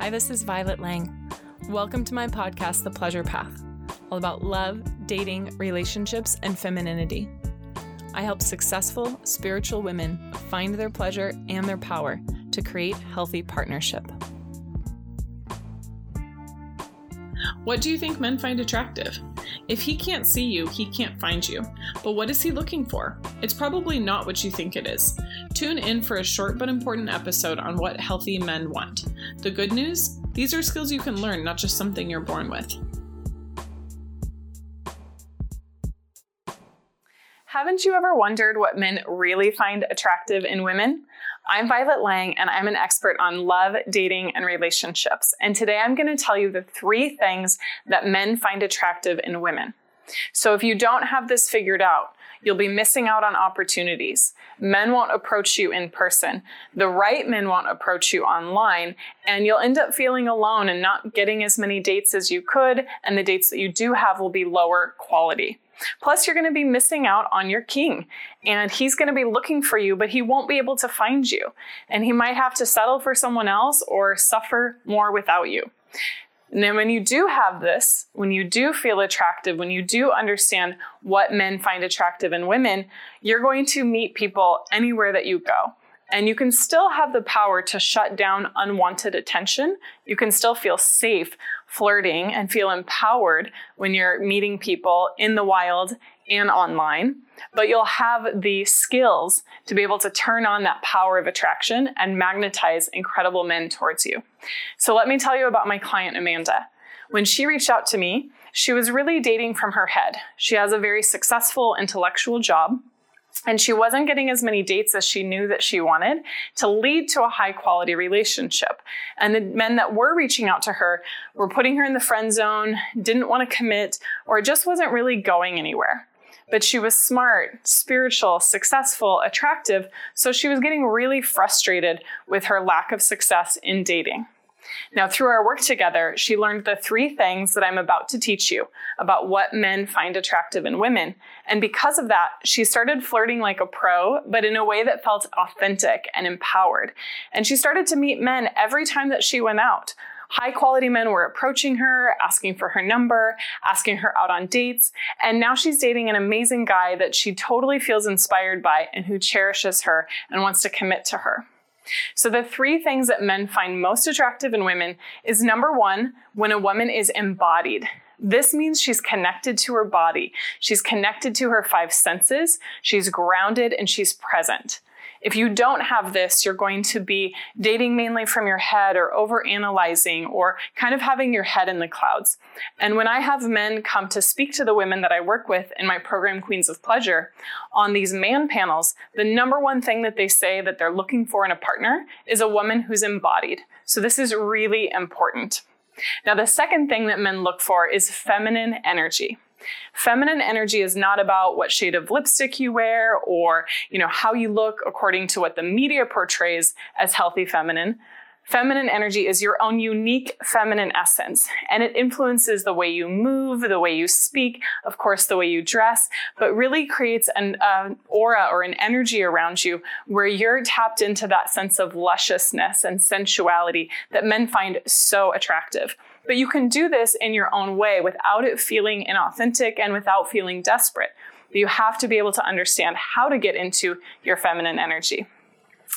Hi, this is Violet Lang. Welcome to my podcast, The Pleasure Path, all about love, dating, relationships, and femininity. I help successful spiritual women find their pleasure and their power to create healthy partnership. What do you think men find attractive? If he can't see you, he can't find you. But what is he looking for? It's probably not what you think it is. Tune in for a short but important episode on what healthy men want. The good news? These are skills you can learn, not just something you're born with. Haven't you ever wondered what men really find attractive in women? I'm Violet Lang, and I'm an expert on love, dating, and relationships. And today I'm going to tell you the three things that men find attractive in women. So if you don't have this figured out, you'll be missing out on opportunities. Men won't approach you in person. The right men won't approach you online, and you'll end up feeling alone and not getting as many dates as you could, and the dates that you do have will be lower quality. Plus, you're going to be missing out on your king, and he's going to be looking for you, but he won't be able to find you. And he might have to settle for someone else or suffer more without you. And when you do have this, when you do feel attractive, when you do understand what men find attractive in women, you're going to meet people anywhere that you go. And you can still have the power to shut down unwanted attention. You can still feel safe flirting and feel empowered when you're meeting people in the wild and online. But you'll have the skills to be able to turn on that power of attraction and magnetize incredible men towards you. So let me tell you about my client, Amanda. When she reached out to me, she was really dating from her head. She has a very successful intellectual job and she wasn't getting as many dates as she knew that she wanted to lead to a high quality relationship. And the men that were reaching out to her were putting her in the friend zone, didn't want to commit, or just wasn't really going anywhere. But she was smart, spiritual, successful, attractive, so she was getting really frustrated with her lack of success in dating. Now, through our work together, she learned the three things that I'm about to teach you about what men find attractive in women. And because of that, she started flirting like a pro, but in a way that felt authentic and empowered. And she started to meet men every time that she went out. High quality men were approaching her, asking for her number, asking her out on dates. And now she's dating an amazing guy that she totally feels inspired by and who cherishes her and wants to commit to her. So, the three things that men find most attractive in women is number one, when a woman is embodied. This means she's connected to her body. She's connected to her five senses. She's grounded and she's present. If you don't have this, you're going to be dating mainly from your head or over analyzing or kind of having your head in the clouds. And when I have men come to speak to the women that I work with in my program, Queens of Pleasure, on these man panels, the number one thing that they say that they're looking for in a partner is a woman who's embodied. So this is really important. Now, the second thing that men look for is feminine energy. Feminine energy is not about what shade of lipstick you wear or, you know, how you look according to what the media portrays as healthy feminine. Feminine energy is your own unique feminine essence, and it influences the way you move, the way you speak, of course, the way you dress, but really creates an uh, aura or an energy around you where you're tapped into that sense of lusciousness and sensuality that men find so attractive. But you can do this in your own way without it feeling inauthentic and without feeling desperate. You have to be able to understand how to get into your feminine energy.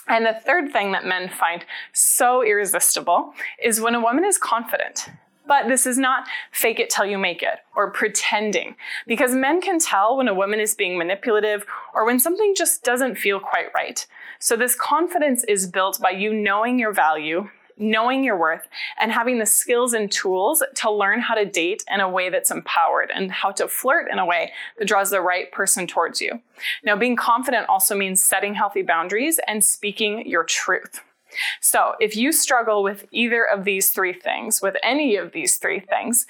And the third thing that men find so irresistible is when a woman is confident. But this is not fake it till you make it or pretending, because men can tell when a woman is being manipulative or when something just doesn't feel quite right. So, this confidence is built by you knowing your value, knowing your worth, and having the skills and tools to learn how to date in a way that's empowered and how to flirt in a way that draws the right person towards you. Now, being confident also means setting healthy boundaries and speaking your truth. So, if you struggle with either of these three things, with any of these three things,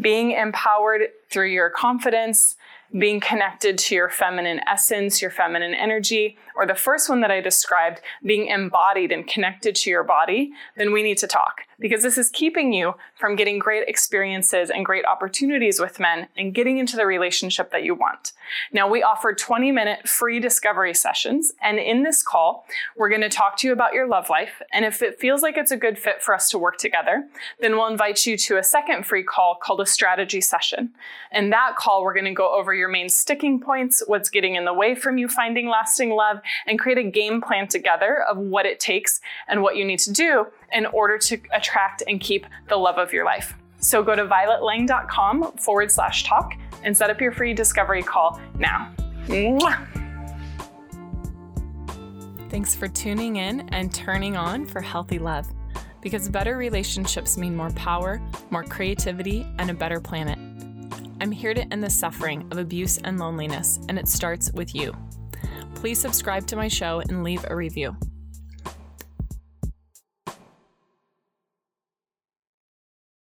being empowered through your confidence, being connected to your feminine essence, your feminine energy, or the first one that I described, being embodied and connected to your body, then we need to talk because this is keeping you from getting great experiences and great opportunities with men and getting into the relationship that you want. Now, we offer 20 minute free discovery sessions. And in this call, we're going to talk to you about your love life. And if it feels like it's a good fit for us to work together, then we'll invite you to a second free call called a strategy session. In that call, we're going to go over your main sticking points, what's getting in the way from you finding lasting love, and create a game plan together of what it takes and what you need to do in order to attract and keep the love of your life. So go to violetlang.com forward slash talk and set up your free discovery call now. Mwah! Thanks for tuning in and turning on for healthy love because better relationships mean more power, more creativity, and a better planet. I'm here to end the suffering of abuse and loneliness, and it starts with you. Please subscribe to my show and leave a review.